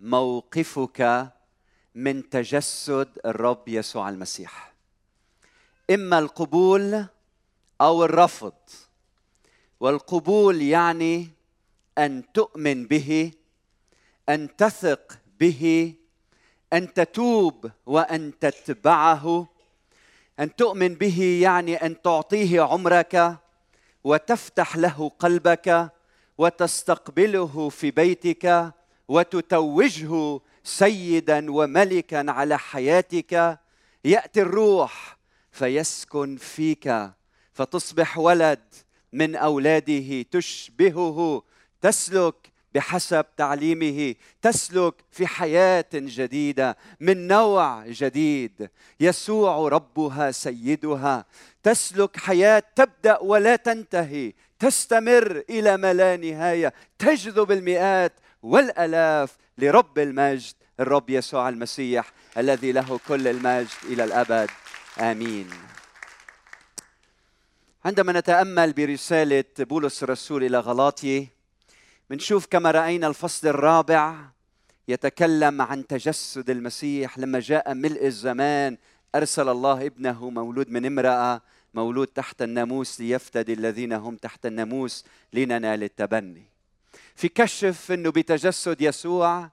موقفك من تجسد الرب يسوع المسيح. إما القبول أو الرفض. والقبول يعني أن تؤمن به أن تثق به أن تتوب وأن تتبعه. أن تؤمن به يعني أن تعطيه عمرك وتفتح له قلبك وتستقبله في بيتك وتتوجه سيدا وملكا على حياتك يأتي الروح فيسكن فيك فتصبح ولد من أولاده تشبهه تسلك بحسب تعليمه تسلك في حياة جديدة من نوع جديد يسوع ربها سيدها. تسلك حياة تبدأ ولا تنتهي تستمر إلى ما لا نهاية تجذب المئات والألاف لرب المجد الرب يسوع المسيح الذي له كل المجد إلى الأبد. آمين. عندما نتأمل برسالة بولس الرسول إلى غلاطي بنشوف كما رأينا الفصل الرابع يتكلم عن تجسد المسيح لما جاء ملء الزمان أرسل الله ابنه مولود من امرأة مولود تحت الناموس ليفتدي الذين هم تحت الناموس لننال التبني. في كشف إنه بتجسد يسوع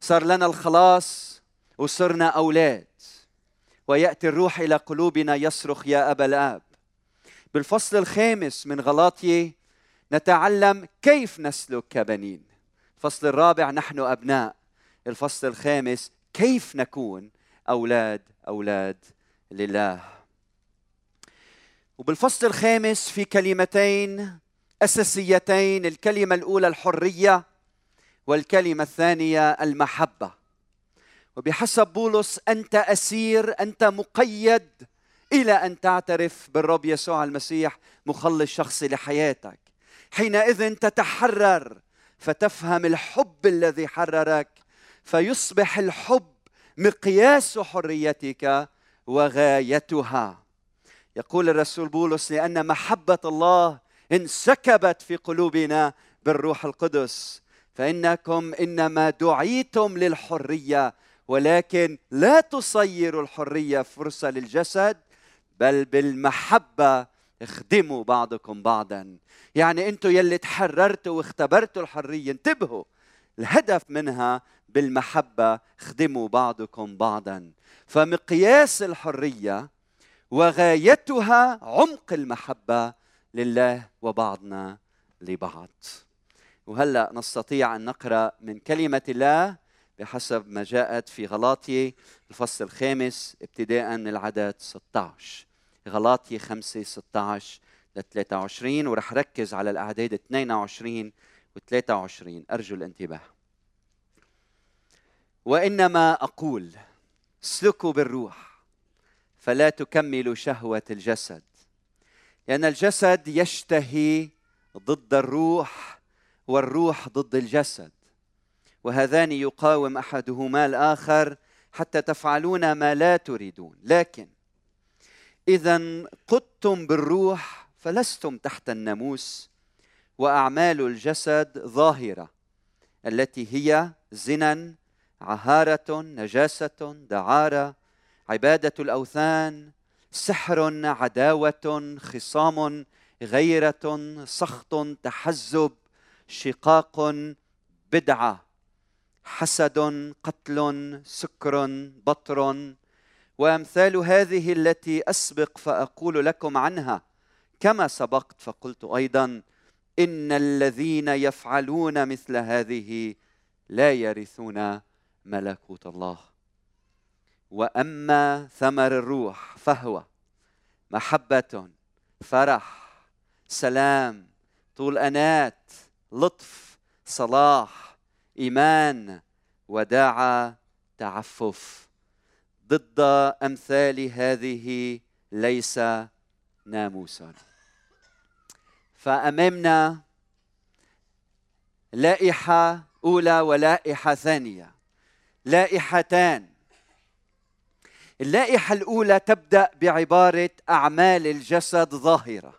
صار لنا الخلاص وصرنا أولاد. ويأتي الروح إلى قلوبنا يصرخ يا أبا الأب. بالفصل الخامس من غلاطية نتعلم كيف نسلك كبنين الفصل الرابع نحن أبناء. الفصل الخامس كيف نكون أولاد أولاد لله. وبالفصل الخامس في كلمتين أساسيتين الكلمة الأولى الحرية والكلمة الثانية المحبة. وبحسب بولس أنت أسير أنت مقيد إلى أن تعترف بالرب يسوع المسيح مخلص شخصي لحياتك. حينئذ تتحرر فتفهم الحب الذي حررك فيصبح الحب مقياس حريتك وغايتها. يقول الرسول بولس لأن محبة الله انسكبت في قلوبنا بالروح القدس. فإنكم إنما دعيتم للحرية ولكن لا تصيروا الحرية فرصة للجسد بل بالمحبة اخدموا بعضكم بعضا. يعني أنتم يلي تحررتوا واختبرتوا الحرية انتبهوا الهدف منها بالمحبة خدموا بعضكم بعضا. فمقياس الحرية وغايتها عمق المحبة لله وبعضنا لبعض. وهلأ نستطيع أن نقرأ من كلمة الله بحسب ما جاءت في غلاطي الفصل الخامس ابتداء من العدد 16 غلاطي 5 16 ل 23 ورح ركز على الأعداد 22 و 23 أرجو الانتباه. وإنما أقول اسلكوا بالروح فلا تكملوا شهوة الجسد. لأن الجسد يشتهي ضد الروح والروح ضد الجسد. وهذان يقاوم أحدهما الآخر حتى تفعلون ما لا تريدون. لكن اذا قدتم بالروح فلستم تحت الناموس وأعمال الجسد ظاهرة التي هي زنا عهارة نجاسة دعارة عبادة الأوثان سحر عداوة خصام غيرة سخط تحزب شقاق بدعة حسد قتل سكر بطر. وأمثال هذه التي أسبق فأقول لكم عنها. كما سبقت فقلت أيضا إن الذين يفعلون مثل هذه لا يرثون ملكوت الله. وأما ثمر الروح فهو محبة فرح سلام طول أنات لطف صلاح إيمان وداعه تعفف. ضد أمثال هذه ليس ناموسا. فأمامنا لائحة أولى ولائحة ثانية. لائحتان اللائحة الأولى تبدأ بعبارة أعمال الجسد ظاهرة.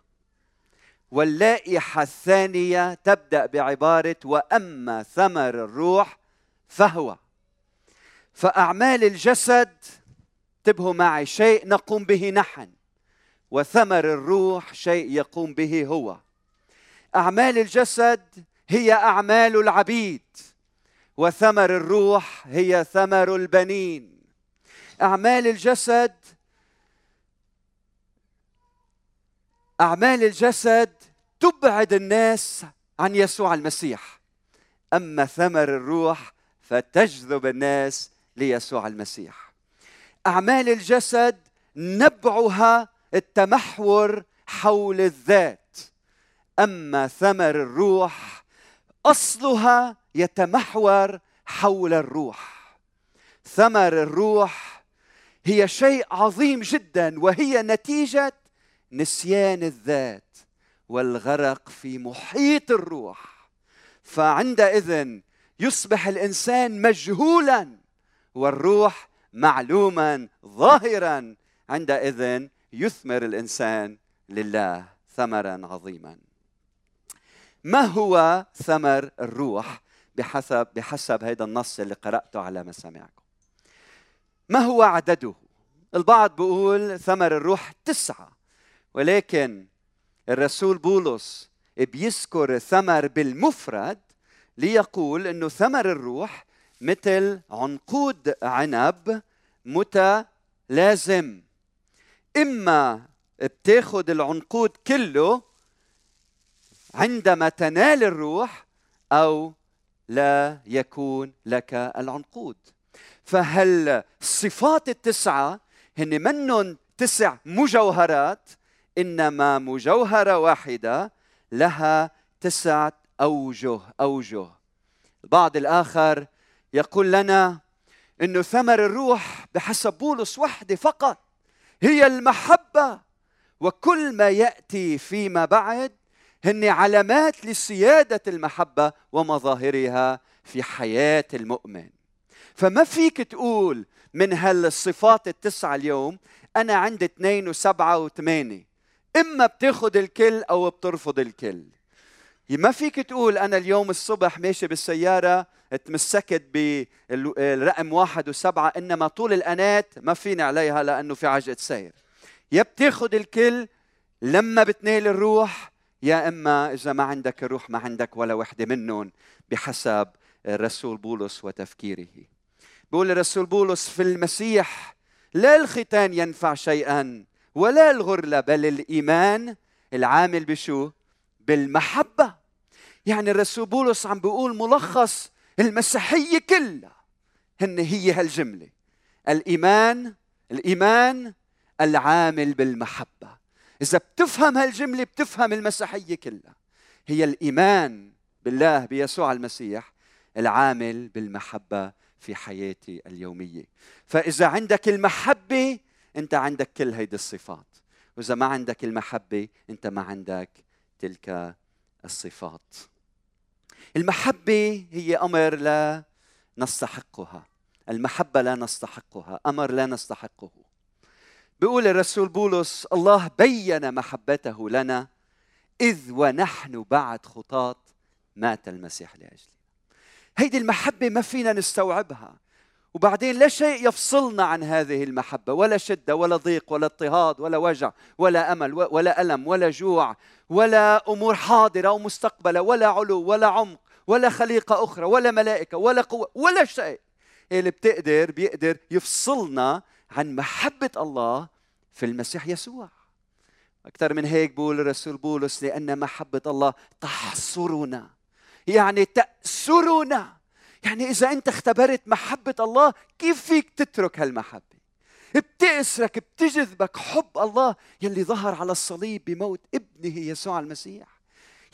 واللائحة الثانية تبدأ بعبارة وأما ثمر الروح فهو. فأعمال الجسد انتبهوا معي شيء نقوم به نحن وثمر الروح شيء يقوم به هو. أعمال الجسد هي أعمال العبيد وثمر الروح هي ثمر البنين. أعمال الجسد أعمال الجسد تبعد الناس عن يسوع المسيح. أما ثمر الروح فتجذب الناس ليسوع المسيح. أعمال الجسد نبعها التمحور حول الذات. أما ثمر الروح أصلها يتمحور حول الروح. ثمر الروح هي شيء عظيم جدا وهي نتيجة نسيان الذات والغرق في محيط الروح. فعندئذ يصبح الإنسان مجهولا والروح معلوما ظاهرا. عندئذ يثمر الإنسان لله ثمرا عظيما. ما هو ثمر الروح؟ بحسب بحسب هذا النص اللي قرأته على مسامعكم. ما هو عدده؟ البعض بيقول ثمر الروح تسعة ولكن الرسول بولس بيذكر الثمر بالمفرد ليقول إنه ثمر الروح مثل عنقود عنب متلازم. إما بتاخذ العنقود كله عندما تنال الروح أو لا يكون لك العنقود. فهل الصفات التسعة هن منن تسع مجوهرات؟ إنما مجوهرة واحدة لها تسعه أوجه أوجه. البعض الآخر يقول لنا انه ثمر الروح بحسب بولس وحده فقط هي المحبة وكل ما يأتي فيما بعد هن علامات لسيادة المحبة ومظاهرها في حياة المؤمن. فما فيك تقول من هالصفات التسعة اليوم أنا عندي اثنين وسبعة وثمانية. إما بتاخذ الكل أو بترفض الكل. ما فيك تقول أنا اليوم الصبح ماشي بالسيارة تمسكت بالرقم واحد وسبعة إنما طول الانات ما فيني عليها لأنه في عجقة سير يا بتاخذ الكل لما بتنال الروح يا إما إذا ما عندك الروح ما عندك ولا وحدة منهم بحسب الرسول بولس وتفكيره. بيقول الرسول بولس في المسيح لا الختان ينفع شيئا ولا الغرلة بل الإيمان العامل بشو؟ بالمحبة. يعني الرسول بولس عم بيقول ملخص المسيحية كلها هن هي هالجملة الإيمان الإيمان العامل بالمحبة. إذا بتفهم هالجملة بتفهم المسيحية كلها. هي الإيمان بالله بيسوع المسيح العامل بالمحبة. في حياتي اليومية. فإذا عندك المحبة أنت عندك كل هيدي الصفات. وإذا ما عندك المحبة أنت ما عندك تلك الصفات. المحبة هي أمر لا نستحقها. المحبة لا نستحقها. أمر لا نستحقه. بيقول الرسول بولس الله بين محبته لنا إذ ونحن بعد خطاة مات المسيح لاجلنا هيدي المحبة ما فينا نستوعبها. وبعدين لا شيء يفصلنا عن هذه المحبة ولا شدة ولا ضيق ولا اضطهاد ولا وجع ولا أمل ولا ألم ولا جوع ولا أمور حاضرة ومستقبلة ولا علو ولا عمق ولا خليقة أخرى ولا ملائكة ولا قوة ولا شيء. اللي بتقدر؟ بيقدر يفصلنا عن محبة الله في المسيح يسوع. أكثر من هيك بقول الرسول بولس لأن محبة الله تحصرنا. يعني تأسرنا. يعني إذا أنت اختبرت محبة الله كيف فيك تترك هالمحبة؟ بتأسرك بتجذبك حب الله يلي ظهر على الصليب بموت ابنه يسوع المسيح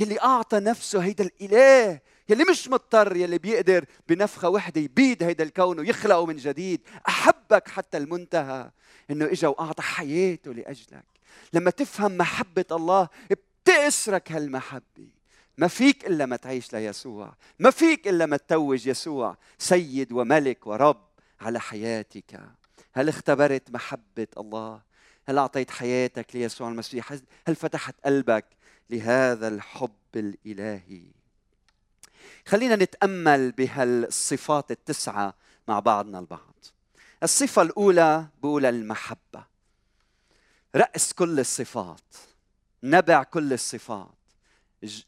يلي أعطى نفسه هيدا الإله يلي مش مضطر يلي بيقدر بنفخة وحدة يبيد هيدا الكون ويخلقه من جديد. أحبك حتى المنتهى إنه إجا وأعطى حياته لأجلك. لما تفهم محبة الله بتأسرك هالمحبة. ما فيك إلا ما تعيش ليسوع. ما فيك إلا ما تتوج يسوع سيد وملك ورب على حياتك. هل اختبرت محبة الله؟ هل أعطيت حياتك ليسوع المسيح؟ هل فتحت قلبك لهذا الحب الإلهي؟ خلينا نتأمل بهالصفات التسعة مع بعضنا البعض. الصفة الأولى بقول المحبة. رأس كل الصفات. نبع كل الصفات.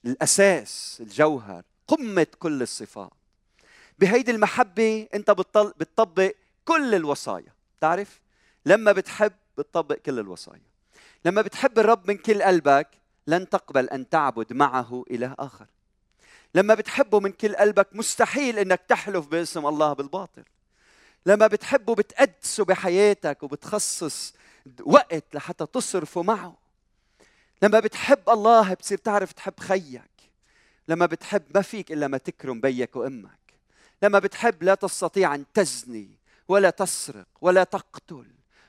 الأساس الجوهر قمة كل الصفات. بهيدي المحبة أنت بتطبق كل الوصايا. تعرف لما بتحب بتطبق كل الوصايا. لما بتحب الرب من كل قلبك لن تقبل أن تعبد معه إله آخر. لما بتحبه من كل قلبك مستحيل إنك تحلف باسم الله بالباطل. لما بتحبه بتقدسه بحياتك وبتخصص وقت لحتى تصرفه معه. لما بتحب الله بتصير تعرف تحب خيك. لما بتحب ما فيك إلا ما تكرم بيك وأمك. لما بتحب لا تستطيع أن تزني ولا تسرق ولا تقتل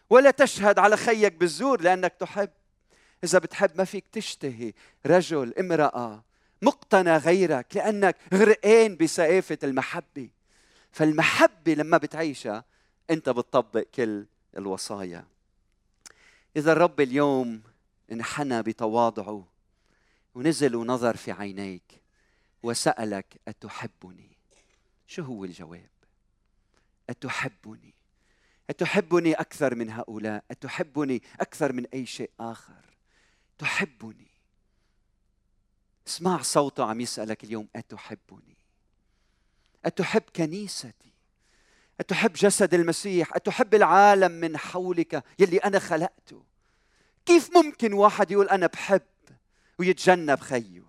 ولا تشهد على خيك بالزور لأنك تحب. إذا بتحب ما فيك تشتهي رجل امرأة مقتنى غيرك لأنك غرقان بسقافة المحبة. فالمحبة لما بتعيشها أنت بتطبق كل الوصايا. إذا الرب اليوم انحنى بتواضعه. ونزل ونظر في عينيك وسألك أتحبني؟ شو هو الجواب؟ أتحبني. أتحبني أكثر من هؤلاء؟ أتحبني أكثر من أي شيء آخر؟ تحبني. اسمع صوته عم يسألك اليوم أتحبني. أتحب كنيستي؟ أتحب جسد المسيح؟ أتحب العالم من حولك يلي أنا خلقته؟ كيف ممكن واحد يقول أنا بحب ويتجنب خيه؟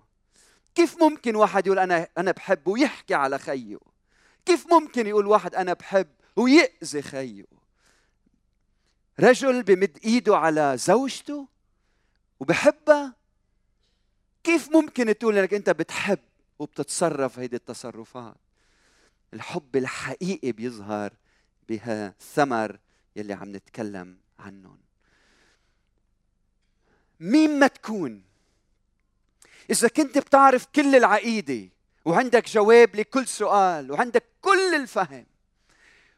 كيف ممكن واحد يقول أنا أنا بحب ويحكي على خيه؟ كيف ممكن يقول واحد أنا بحب ويأذي خيه؟ رجل بمد إيده على زوجته وبحبها كيف ممكن تقول إنك أنت بتحب وبتتصرف هيدي التصرفات؟ الحب الحقيقي بيظهر بها الثمر يلي عم نتكلم عنهم. مين ما تكون. إذا كنت بتعرف كل العقيدة وعندك جواب لكل سؤال وعندك كل الفهم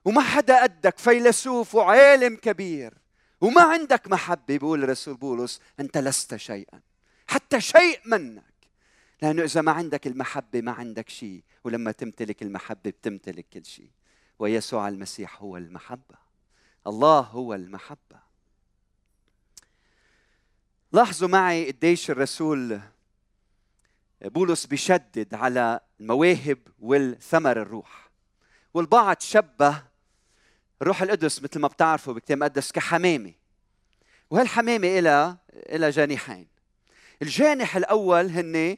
وما حدا قدك فيلسوف وعالم كبير وما عندك محبة بيقول الرسول بولس أنت لست شيئا حتى شيء منك. لأنه إذا ما عندك المحبة ما عندك شيء ولما تمتلك المحبة بتمتلك كل شيء. ويسوع المسيح هو المحبة. الله هو المحبة. لاحظوا معي قديش الرسول بولس بيشدد على المواهب والثمر الروح. والبعض شبه الروح القدس مثل ما بتعرفوا بالكتاب المقدس كحمامة. وهالحمامة إلى إلى جانحين. الجانح الأول هن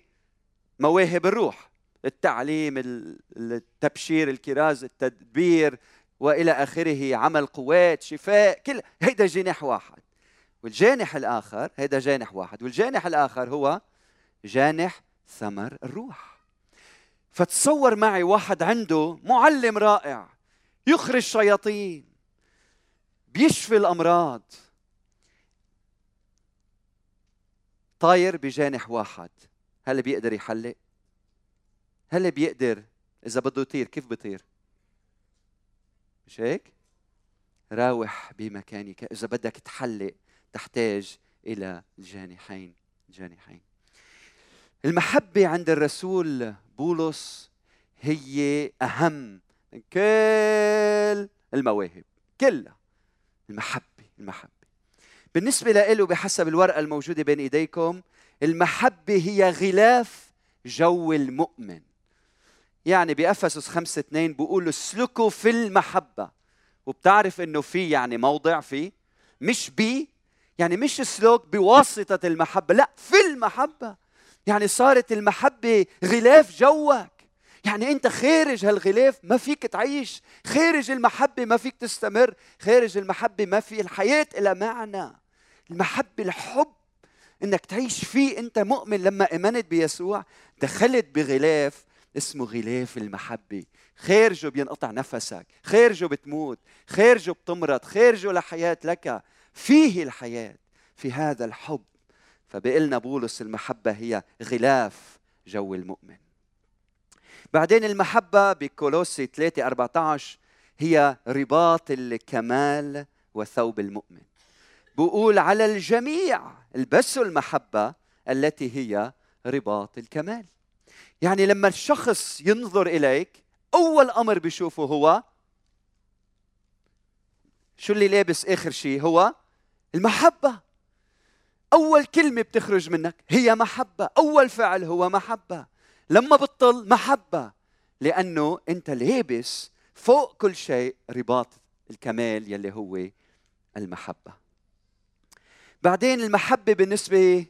مواهب الروح. التعليم التبشير الكراز التدبير وإلى آخره عمل قوات شفاء كل هيدا جناح واحد. والجانح الآخر هيدا جانح واحد والجانح الآخر هو جانح ثمر الروح. فتصور معي واحد عنده معلم رائع يخرج شياطين بيشفي الأمراض. طاير بجانح واحد هل بيقدر يحلق؟ هل بيقدر إذا بده يطير كيف بيطير؟ مش هيك؟ راوح بمكانك إذا بدك تحلق تحتاج إلى الجانحين الجانحين. المحبة عند الرسول بولس هي أهم من كل المواهب كلها المحبة المحبة. بالنسبة له بحسب الورقة الموجودة بين إيديكم المحبة هي غلاف جو المؤمن. يعني بأفسس خمسة اثنين بيقول اسلكوا في المحبة. وبتعرف إنه في يعني موضع في مش بي يعني مش سلوك بواسطة المحبة لا في المحبة. يعني صارت المحبة غلاف جوك. يعني أنت خارج هالغلاف ما فيك تعيش خارج المحبة ما فيك تستمر خارج المحبة ما في الحياة إلى معنى. المحبة الحب إنك تعيش فيه أنت مؤمن. لما أمنت بيسوع دخلت بغلاف اسمه غلاف المحبة. خارجه بينقطع نفسك خارجه بتموت خارجه بتمرض خارجه لحياة لك. فيه الحياة في هذا الحب. فبقلنا بولس المحبة هي غلاف جو المؤمن. بعدين المحبة بكولوسي 3 14 هي رباط الكمال وثوب المؤمن. بقول على الجميع البسوا المحبة التي هي رباط الكمال. يعني لما الشخص ينظر إليك أول أمر بيشوفه هو شو اللي لابس آخر شيء هو المحبة. أول كلمة بتخرج منك هي محبة. أول فعل هو محبة. لما بتطل محبة لأنه أنت لابس فوق كل شيء رباط الكمال يلي هو المحبة. بعدين المحبة بالنسبة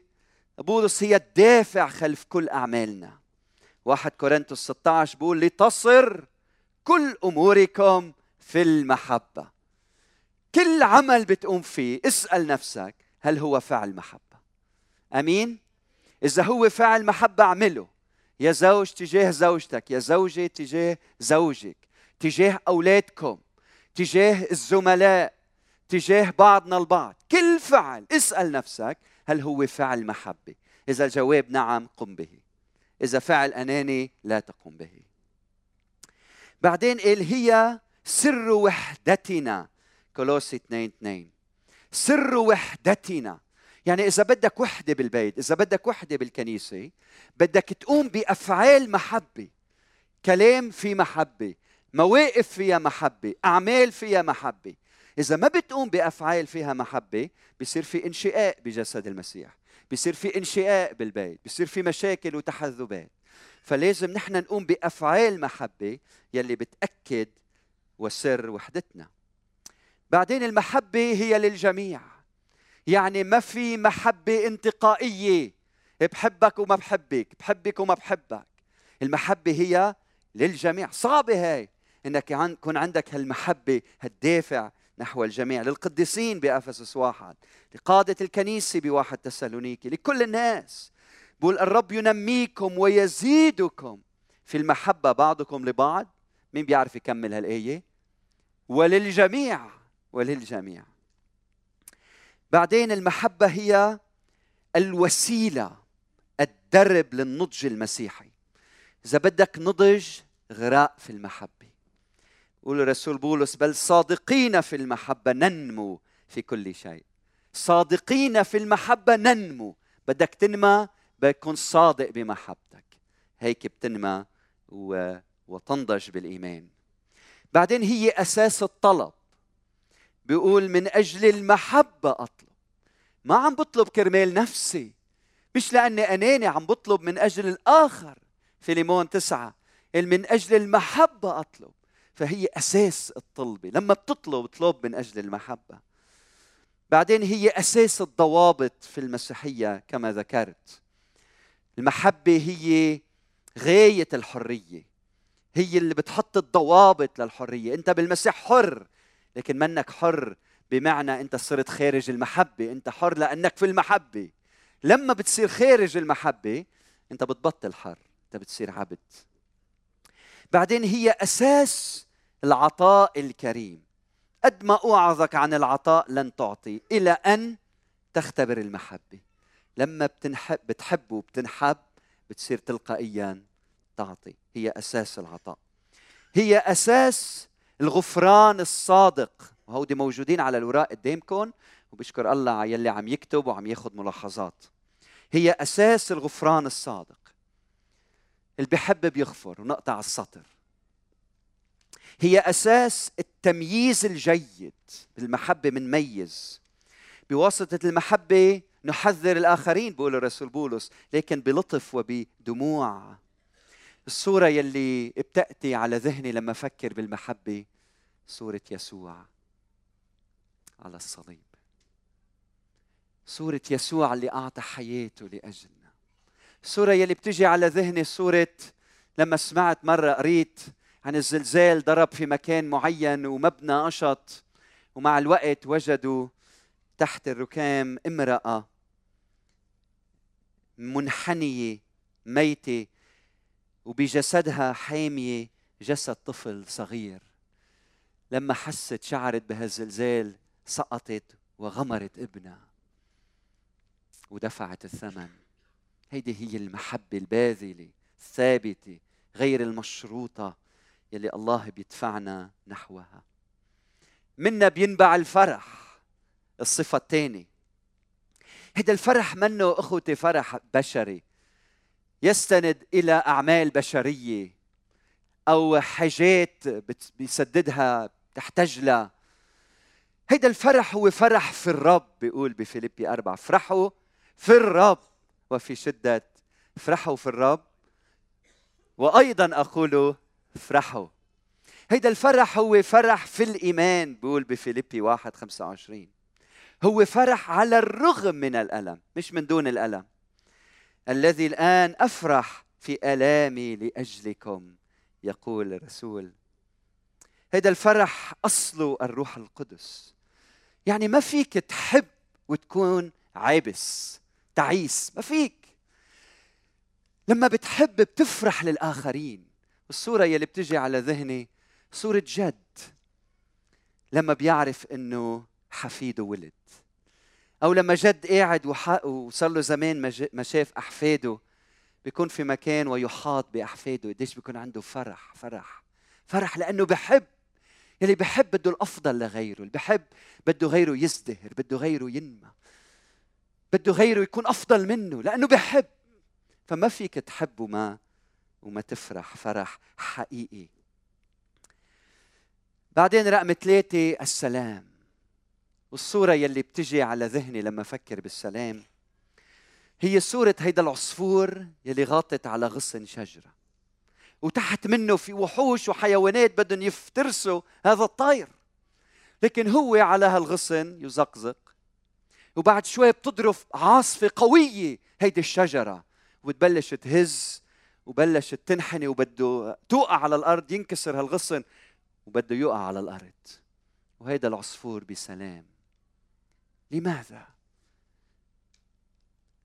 بولس هي الدافع خلف كل أعمالنا. واحد كورنثوس 16 بيقول لتصر كل أموركم في المحبة. كل عمل بتقوم فيه اسأل نفسك هل هو فعل محبة؟ أمين؟ إذا هو فعل محبة اعمله. يا زوج تجاه زوجتك يا زوجة تجاه زوجك تجاه أولادكم تجاه الزملاء تجاه بعضنا البعض. كل فعل اسأل نفسك هل هو فعل محبة؟ إذا الجواب نعم قم به. إذا فعل أناني لا تقم به. بعدين قال هي سر وحدتنا. كولوسي 2 2 سر وحدتنا. يعني إذا بدك وحدة بالبيت إذا بدك وحدة بالكنيسة بدك تقوم بأفعال محبة. كلام في محبة مواقف فيها محبة أعمال فيها محبة. إذا ما بتقوم بأفعال فيها محبة بصير في انشقاق بجسد المسيح. بصير في انشقاق بالبيت. بصير في مشاكل وتحذبات. فلازم نحن نقوم بأفعال محبة يلي بتأكد وسر وحدتنا. بعدين المحبة هي للجميع. يعني ما في محبة انتقائية. بحبك وما بحبك بحبك وما بحبك. المحبة هي للجميع. صعبة هاي إنك يكون عندك هالمحبة هالدافع نحو الجميع. للقديسين بأفسس واحد لقادة الكنيسة بواحد تسالونيكي لكل الناس. بقول الرب ينميكم ويزيدكم في المحبة بعضكم لبعض. مين بيعرف يكمل هالآية؟ وللجميع. وللجميع. بعدين المحبة هي الوسيلة الدرب للنضج المسيحي. إذا بدك نضج غراء في المحبة. يقول الرسول بولس بل صادقين في المحبة ننمو في كل شيء. صادقين في المحبة ننمو. بدك تنمى بكون صادق بمحبتك. هيك بتنمى و... وتنضج بالإيمان. بعدين هي أساس الطلب. بيقول من أجل المحبة أطلب. ما عم بطلب كرمال نفسي مش لأني أناني عم بطلب من أجل الآخر. فيليمون تسعة من أجل المحبة أطلب. فهي أساس الطلبة. لما بتطلب اطلب من أجل المحبة. بعدين هي أساس الضوابط في المسيحية كما ذكرت. المحبة هي غاية الحرية. هي اللي بتحط الضوابط للحرية. أنت بالمسيح حر. لكن منك حر بمعنى أنت صرت خارج المحبة أنت حر لأنك في المحبة. لما بتصير خارج المحبة أنت بتبطل حر أنت بتصير عبد. بعدين هي أساس العطاء الكريم. قد ما أوعظك عن العطاء لن تعطي إلى أن تختبر المحبة. لما بتنحب بتحب وبتنحب بتصير تلقائيا تعطي. هي أساس العطاء. هي أساس الغفران الصادق. وهودي موجودين على الوراق قدامكم وبشكر الله على يلي عم يكتب وعم ياخذ ملاحظات. هي أساس الغفران الصادق. اللي بحب بيغفر ونقطع السطر. هي أساس التمييز الجيد. بالمحبه منميز. بواسطة المحبة نحذر الآخرين بقول الرسول بولس لكن بلطف وبدموع. الصورة يلي بتأتي على ذهني لما أفكر بالمحبة صورة يسوع على الصليب. صورة يسوع اللي أعطى حياته لأجلنا. الصورة يلي بتجي على ذهني صورة لما سمعت مرة قريت عن الزلزال ضرب في مكان معين ومبنى قشط ومع الوقت وجدوا تحت الركام امرأة منحنية ميتة وبجسدها حامية جسد طفل صغير. لما حست شعرت بهالزلزال سقطت وغمرت ابنها. ودفعت الثمن. هيدي هي المحبة الباذلة الثابتة غير المشروطة يلي الله بيدفعنا نحوها. منا بينبع الفرح الصفة الثانية. هيدا الفرح منه أخوتي فرح بشري. يستند إلى أعمال بشرية أو حاجات بيسددها تحتاج لها. هيدا الفرح هو فرح في الرب بيقول بفيليبي أربعة. فرحوا في الرب وفي شدة فرحوا في الرب. وأيضا أقول افرحوا هيدا الفرح هو فرح في الإيمان بيقول بفيليبي واحد خمسة وعشرين. هو فرح على الرغم من الألم مش من دون الألم. الذي الآن أفرح في آلامي لأجلكم يقول الرسول. هذا الفرح أصله الروح القدس. يعني ما فيك تحب وتكون عابس تعيس ما فيك. لما بتحب بتفرح للآخرين. الصورة يلي بتجي على ذهني صورة جد. لما بيعرف إنه حفيده ولد. أو لما جد قاعد وصار له زمان ما شاف أحفاده بيكون في مكان ويحاط بأحفاده. قديش بيكون عنده فرح فرح فرح لأنه بحب. يلي بحب بده الأفضل لغيره. اللي بحب بده غيره يزدهر بده غيره ينمى. بده غيره يكون أفضل منه لأنه بحب. فما فيك تحب وما وما تفرح. فرح حقيقي. بعدين رقم ثلاثة السلام. والصورة يلي بتجي على ذهني لما أفكر بالسلام هي صورة هيدا العصفور يلي غاطت على غصن شجرة. وتحت منه في وحوش وحيوانات بدهم يفترسوا هذا الطير لكن هو على هالغصن يزقزق. وبعد شوي بتضرب عاصفة قوية هيدي الشجرة. وبتبلش تهز وبلشت تنحني وبده توقع على الأرض ينكسر هالغصن وبده يقع على الأرض. وهيدا العصفور بسلام. لماذا؟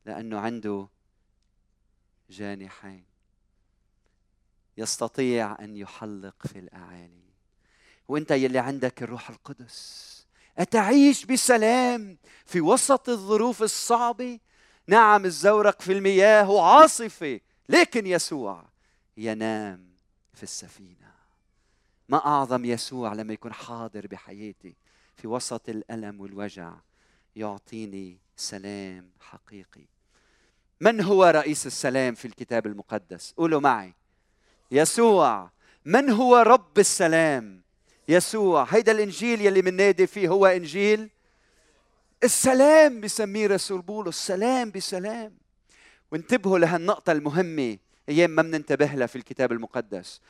لأنه عنده جانحين. يستطيع أن يحلق في الأعالي. وأنت يلي عندك الروح القدس أتعيش بسلام في وسط الظروف الصعبة؟ نعم الزورق في المياه عاصفة لكن يسوع ينام في السفينة. ما أعظم يسوع لما يكون حاضر بحياتي في وسط الألم والوجع. يعطيني سلام حقيقي. من هو رئيس السلام في الكتاب المقدس؟ قولوا معي. يسوع. من هو رب السلام؟ يسوع. هيدا الإنجيل يلي بننادي فيه هو إنجيل. السلام بسميه رسول بولس. سلام بسلام. وانتبهوا لهالنقطة المهمة أيام ما بننتبه لها في الكتاب المقدس.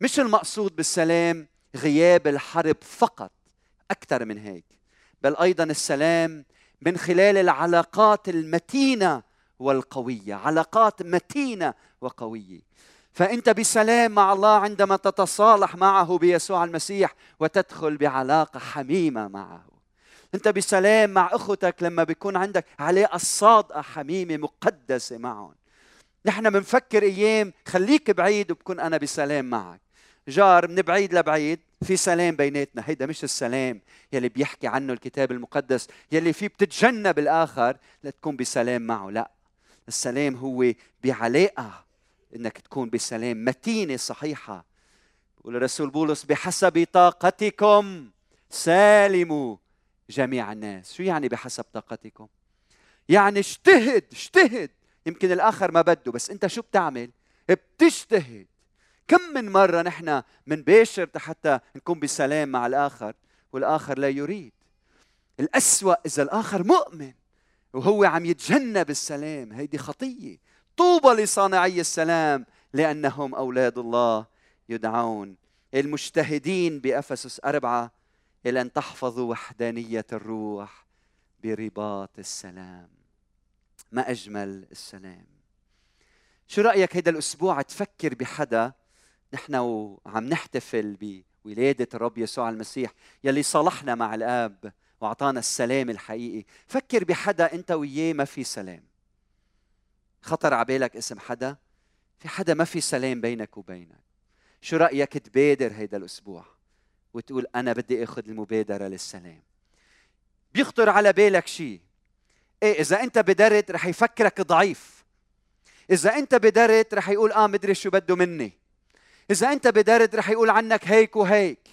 مش المقصود بالسلام غياب الحرب فقط. أكثر من هيك. بل أيضا السلام من خلال العلاقات المتينة والقوية علاقات متينة وقوية. فأنت بسلام مع الله عندما تتصالح معه بيسوع المسيح وتدخل بعلاقة حميمة معه. أنت بسلام مع اخوتك لما بيكون عندك علاقه صادقه حميمة مقدسة معهم. نحن بنفكر أيام خليك بعيد وبكون أنا بسلام معك. جار من بعيد لبعيد. في سلام بيناتنا. هيدا مش السلام يلي بيحكي عنه الكتاب المقدس يلي فيه بتتجنب الآخر لتكون بسلام معه. لا السلام هو بعلاقة إنك تكون بسلام متينة صحيحة. يقول الرسول بولس بحسب طاقتكم سالموا جميع الناس. شو يعني بحسب طاقتكم؟ يعني اجتهد اجتهد. يمكن الآخر ما بده بس أنت شو بتعمل؟ بتجتهد. كم من مرة نحن باشر حتى نكون بسلام مع الآخر والآخر لا يريد. الأسوأ إذا الآخر مؤمن وهو عم يتجنب السلام هيدي خطية. طوبى لصانعي السلام لأنهم أولاد الله يدعون. المجتهدين بأفسس أربعة إلى أن تحفظوا وحدانية الروح برباط السلام. ما أجمل السلام؟ شو رأيك هيدا الأسبوع تفكر بحدا نحن وعم نحتفل بولادة الرب يسوع المسيح يلي صالحنا مع الآب وأعطانا السلام الحقيقي. فكر بحدا أنت وياه ما في سلام. خطر على بالك اسم حدا؟ في حدا ما في سلام بينك وبينك. شو رأيك تبادر هيدا الأسبوع وتقول أنا بدي آخذ المبادرة للسلام؟ بيخطر على بالك شيء إيه إذا أنت بدرت رح يفكرك ضعيف. إذا أنت بدرت رح يقول آه مدري شو بده مني. إذا أنت بدرت رح يقول عنك هيك وهيك.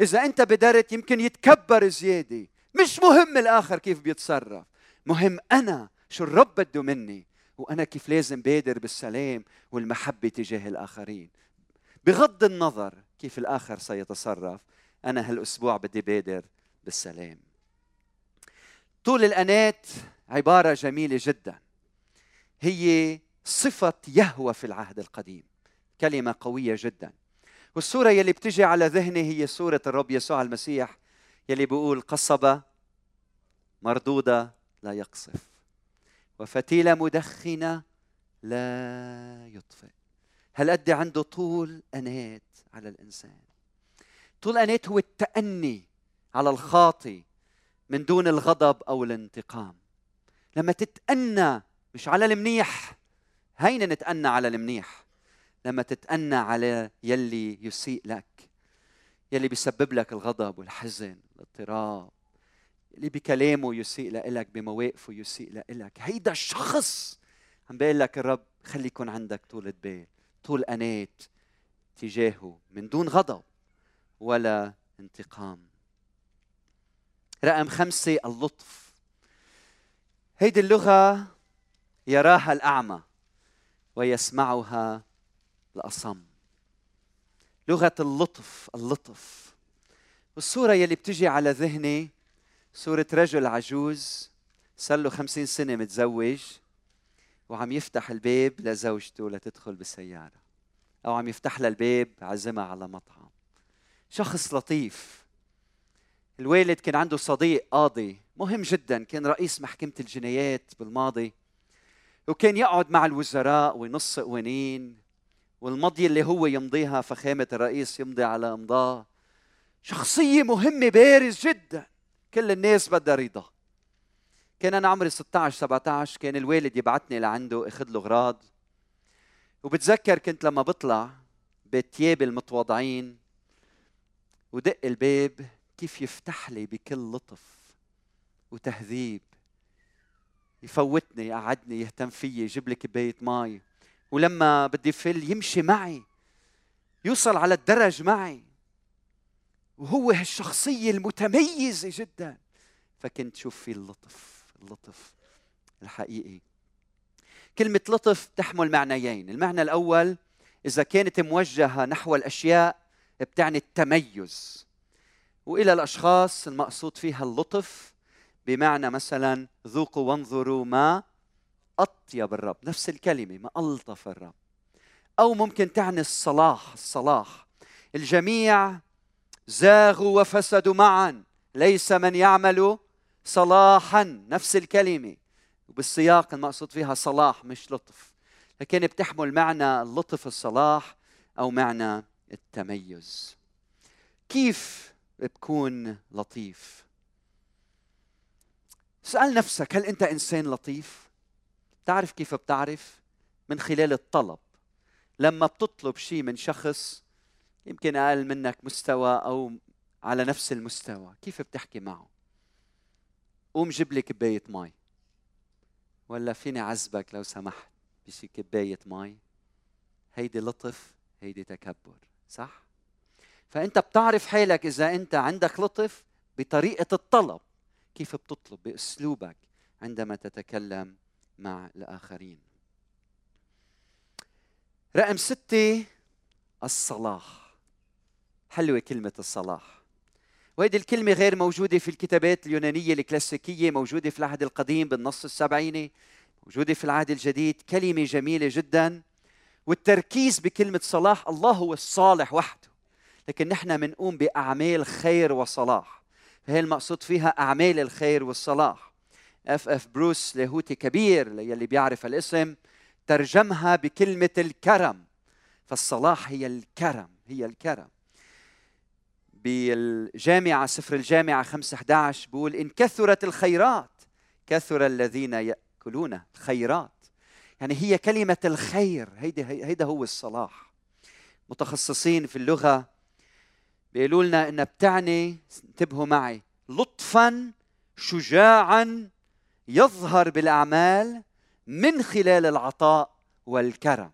إذا أنت بدرت يمكن يتكبر زيادة. مش مهم الآخر كيف بيتصرف. مهم أنا شو الرب بده مني. وأنا كيف لازم بادر بالسلام والمحبة تجاه الآخرين. بغض النظر كيف الآخر سيتصرف أنا هالأسبوع بدي بادر بالسلام. طول الأنات عبارة جميلة جدا. هي صفة يهوى في العهد القديم. كلمة قوية جدا. والصورة يلي بتجي على ذهني هي صوره الرب يسوع المسيح يلي بيقول قصبه مردوده لا يقصف وفتيله مدخنه لا يطفئ. هل قد عنده طول انات على الإنسان؟ طول انات هو التأني على الخاطي من دون الغضب أو الانتقام. لما تتأنى مش على المنيح هين نتأنى على المنيح. لما تتأنى على يلي يسيء لك يلي بيسبب لك الغضب والحزن والاضطراب اللي بكلامه يسيء لك بمواقفه يسيء لك هيدا الشخص عم بيقول لك الرب خلي يكون عندك طولة بال طول أنات تجاهه من دون غضب ولا انتقام. رقم خمسة اللطف. هيدي اللغة يراها الأعمى ويسمعها الأصم. لغة اللطف اللطف. والصورة يلي بتجي على ذهني صورة رجل عجوز صار له خمسين سنة متزوج وعم يفتح الباب لزوجته لتدخل بالسيارة. أو عم يفتح لها الباب عزمها على مطعم. شخص لطيف. الوالد كان عنده صديق قاضي. مهم جدا. كان رئيس محكمة الجنايات بالماضي. وكان يقعد مع الوزراء وينص قوانين والمضي اللي هو يمضيها فخامة الرئيس يمضي على أمضاه. شخصية مهمة بارز جدا. كل الناس بدها رضا. كان أنا عمري 16 17 كان الوالد يبعثني لعنده أخذ له أغراض. وبتذكر كنت لما بطلع بثيابي المتواضعين ودق الباب كيف يفتح لي بكل لطف وتهذيب. يفوتني يقعدني يهتم فيي يجيب لي كباية مي ولما بدي فل يمشي معي يوصل على الدرج معي. وهو هالشخصية المتميزة جدا. فكنت شوف فيه اللطف اللطف الحقيقي. كلمة لطف تحمل معنيين. المعنى الأول إذا كانت موجهة نحو الأشياء بتعني التميز. وإلى الأشخاص المقصود فيها اللطف بمعنى مثلا ذوقوا وانظروا ما أطيب الرب نفس الكلمة ما ألطف الرب. أو ممكن تعني الصلاح الصلاح. الجميع زاغوا وفسدوا معا ليس من يعمل صلاحا. نفس الكلمة وبالسياق المقصود فيها صلاح مش لطف. لكن بتحمل معنى اللطف الصلاح أو معنى التميز. كيف بكون لطيف؟ اسال نفسك هل أنت إنسان لطيف؟ تعرف كيف بتعرف؟ من خلال الطلب. لما بتطلب شيء من شخص يمكن أقل منك مستوى أو على نفس المستوى كيف بتحكي معه؟ قوم جيب لي كباية مي ولا فيني عذبك لو سمحت بشي كباية مي هيدي لطف هيدي تكبر صح؟ فأنت بتعرف حالك إذا أنت عندك لطف بطريقة الطلب. كيف بتطلب؟ بأسلوبك عندما تتكلم مع الآخرين. رقم ستة الصلاح. حلوة كلمة الصلاح. وهذه الكلمة غير موجودة في الكتابات اليونانية الكلاسيكية موجودة في العهد القديم بالنص السبعيني موجودة في العهد الجديد. كلمة جميلة جدا. والتركيز بكلمة صلاح الله هو الصالح وحده. لكن نحن بنقوم بأعمال خير وصلاح. فهي المقصود فيها أعمال الخير والصلاح. اف اف بروس لاهوتي كبير يلي بيعرف الاسم ترجمها بكلمة الكرم. فالصلاح هي الكرم هي الكرم. بالجامعة سفر الجامعة 5 11 بيقول إن كثرت الخيرات كثر الذين يأكلون الخيرات. يعني هي كلمة الخير هيدا هيدا هو الصلاح. متخصصين في اللغة بيقولوا لنا إنها بتعني انتبهوا معي لطفا شجاعا يظهر بالأعمال من خلال العطاء والكرم.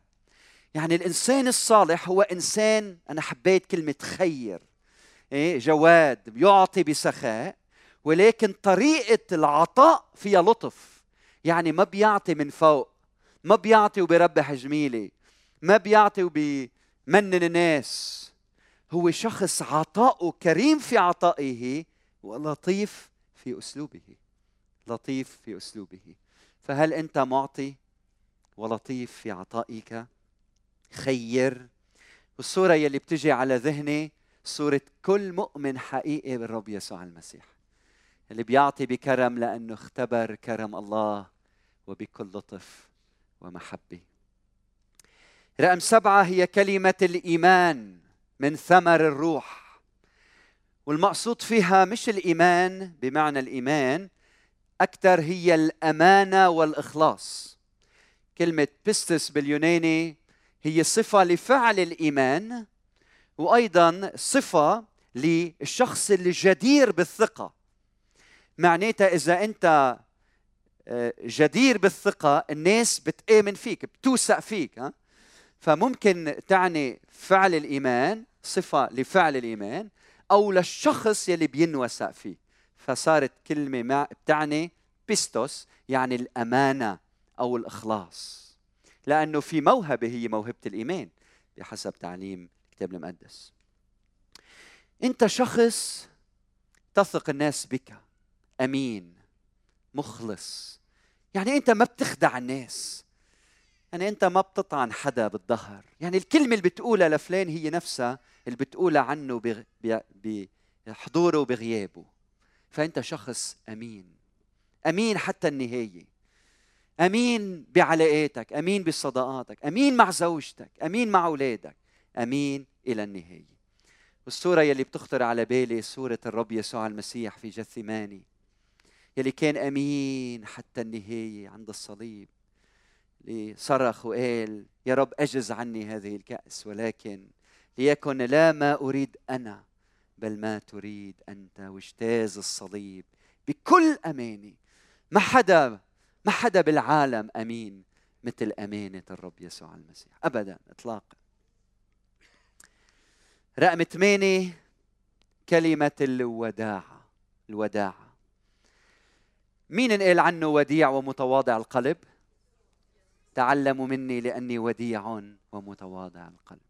يعني الإنسان الصالح هو إنسان أنا حبيت كلمة خير إيه جواد بيعطي بسخاء ولكن طريقة العطاء فيها لطف. يعني ما بيعطي من فوق ما بيعطي وبيربح جميله ما بيعطي وبيمنن الناس. هو شخص عطاؤه كريم في عطائه ولطيف في أسلوبه. لطيف في أسلوبه. فهل أنت معطي ولطيف في عطائك؟ خير. والصورة يلي بتجي على ذهني صورة كل مؤمن حقيقي بالرب يسوع المسيح اللي بيعطي بكرم لأنه اختبر كرم الله وبكل لطف ومحبة. رقم سبعة هي كلمة الإيمان من ثمر الروح والمقصود فيها مش الإيمان بمعنى الإيمان أكثر هي الأمانة والإخلاص. كلمة بيستس باليوناني هي صفة لفعل الإيمان وأيضا صفة للشخص الجدير بالثقة. معناتها إذا أنت آه، جدير بالثقة الناس بتآمن فيك بتوثق فيك ها؟ فممكن تعني فعل الإيمان صفة لفعل الإيمان أو للشخص يلي بينوثق فيه فصارت كلمة ما بتعني بيستوس يعني الأمانة أو الإخلاص. لأنه في موهبة هي موهبة الإيمان بحسب تعليم الكتاب المقدس. أنت شخص تثق الناس بك أمين مخلص. يعني أنت ما بتخدع الناس. يعني أنت ما بتطعن حدا بالظهر. يعني الكلمة اللي بتقولها لفلان هي نفسها اللي بتقولها عنه بحضوره وبغيابه. فأنت شخص أمين. أمين حتى النهاية. أمين بعلاقاتك أمين بصداقاتك أمين مع زوجتك أمين مع أولادك. أمين إلى النهاية. والصورة يلي بتخطر على بالي صوره الرب يسوع المسيح في جثماني يلي كان أمين حتى النهاية عند الصليب. صرخ وقال يا رب أجز عني هذه الكأس ولكن ليكن لا ما أريد أنا بل ما تريد أنت واجتاز الصليب بكل امانه ما حدا ما حدا بالعالم أمين مثل أمانة الرب يسوع المسيح. ابدا اطلاقا. رقم ثمانية كلمة الوداعه الوداعه مين انقال عنه وديع ومتواضع القلب؟ تعلموا مني لأني وديع ومتواضع القلب.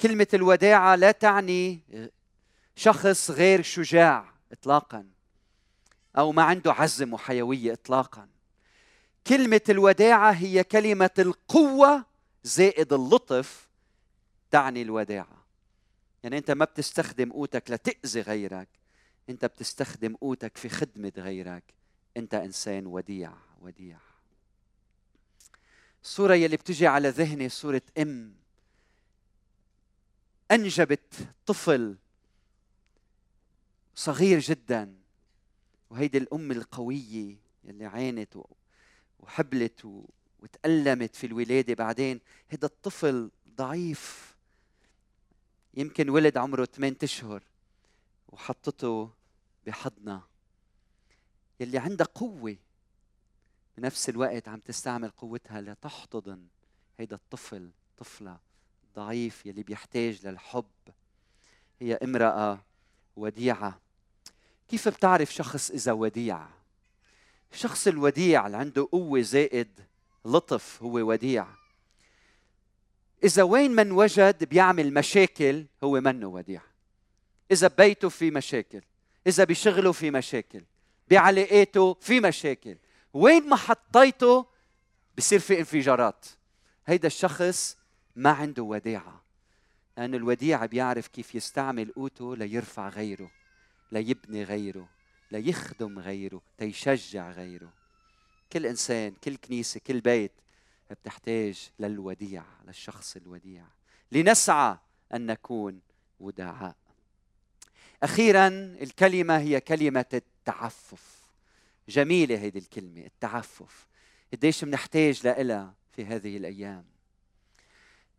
كلمة الوداعه لا تعني شخص غير شجاع اطلاقا أو ما عنده عزم وحيوية اطلاقا. كلمة الوداعة هي كلمة القوة زائد اللطف تعني الوداعة. يعني أنت ما بتستخدم قوتك لتأذي غيرك أنت بتستخدم قوتك في خدمة غيرك. أنت إنسان وديع وديع. الصورة يلي بتجي على ذهني صورة أم. أنجبت طفل صغير جدا. وهيدي الأم القوية يلي عانت وحبلت وتألمت في الولادة بعدين. هذا الطفل ضعيف. يمكن ولد عمره 8 أشهر وحطته بحضنها يلي عندها قوة. بنفس الوقت عم تستعمل قوتها لتحتضن هيدا الطفل طفلة ضعيف يلي بيحتاج للحب. هي امرأة وديعة. كيف بتعرف شخص إذا وديع؟ الشخص الوديع اللي عنده قوة زائد لطف هو وديع. إذا وين من وجد بيعمل مشاكل هو منه وديع. إذا ببيته في مشاكل إذا بشغله في مشاكل بعلاقاته في مشاكل. وين ما حطيته بصير في انفجارات. هيدا الشخص ما عنده وداعة لأن الوديع بيعرف كيف يستعمل قوته ليرفع غيره. ليبني غيره ليخدم غيره تيشجع غيره. كل إنسان كل كنيسة كل بيت بتحتاج للوديع للشخص الوديع لنسعى أن نكون ودعاء. أخيرا الكلمة هي كلمة التعفف. جميلة هيدي الكلمة التعفف. قديش بنحتاج لها في هذه الأيام.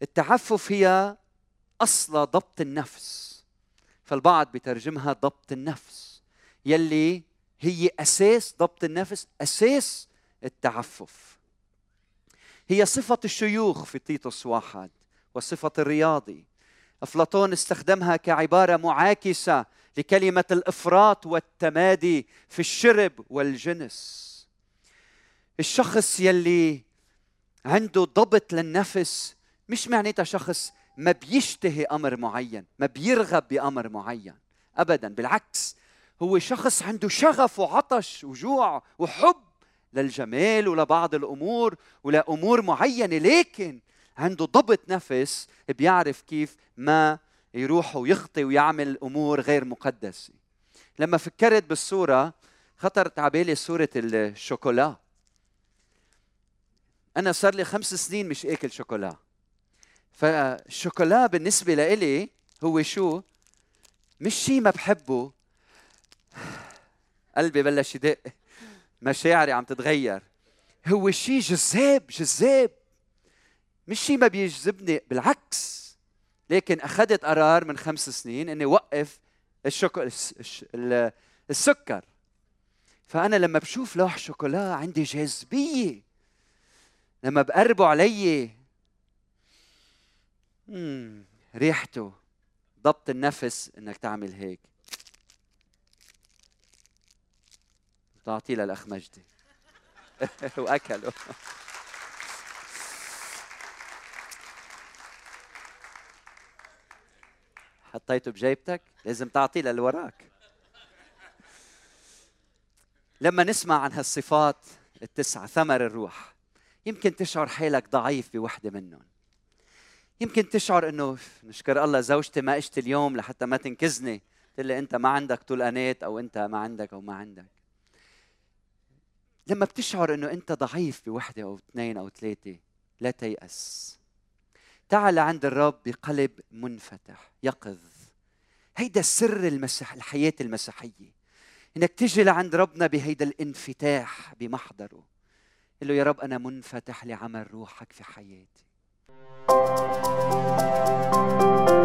التعفف هي أصل ضبط النفس. فالبعض بترجمها ضبط النفس يلي هي أساس ضبط النفس أساس التعفف. هي صفة الشيوخ في تيتوس واحد وصفة الرياضي. أفلاطون استخدمها كعبارة معاكسة لكلمة الإفراط والتمادي في الشرب والجنس. الشخص يلي عنده ضبط للنفس مش معناتها شخص ما بيشتهي أمر معين ما بيرغب بأمر معين. ابدا بالعكس هو شخص عنده شغف وعطش وجوع وحب للجمال ولبعض الأمور ولأمور معينة لكن عنده ضبط نفس بيعرف كيف ما يروح ويخطي ويعمل أمور غير مقدسة. لما فكرت بالصورة خطرت على بالي صورة الشوكولا. أنا صار لي خمس سنين مش أكل شوكولا. فالشوكولا بالنسبة لإلي هو شو؟ مش شيء ما بحبه. قلبي بلش يدق. مشاعري عم تتغير. هو شيء جذاب جذاب. مش شيء ما بيجذبني. بالعكس. لكن أخذت قرار من خمس سنين إني وقف الشوكو السكر. فأنا لما بشوف لوح شوكولا عندي جاذبية. لما بقربوا علي ريحته ضبط النفس إنك تعمل هيك. تعطيه للأخ مجدي. وأكله. حطيته بجيبتك؟ لازم تعطيه للي وراك لما نسمع عن هالصفات التسعة ثمر الروح يمكن تشعر حالك ضعيف بوحدة منهم. يمكن تشعر إنه نشكر الله زوجتي ما اجت اليوم لحتى ما تنكزني. تقول لي أنت ما عندك طلقانات أو أنت ما عندك أو ما عندك. لما بتشعر إنه أنت ضعيف بوحدة أو اثنين أو ثلاثة لا تيأس. تعال عند الرب بقلب منفتح يقظ. هيدا سر المسيح الحياة المسيحية. إنك تجي لعند ربنا بهيدا الانفتاح بمحضره. قل له يا رب أنا منفتح لعمل روحك في حياتي. Thank you.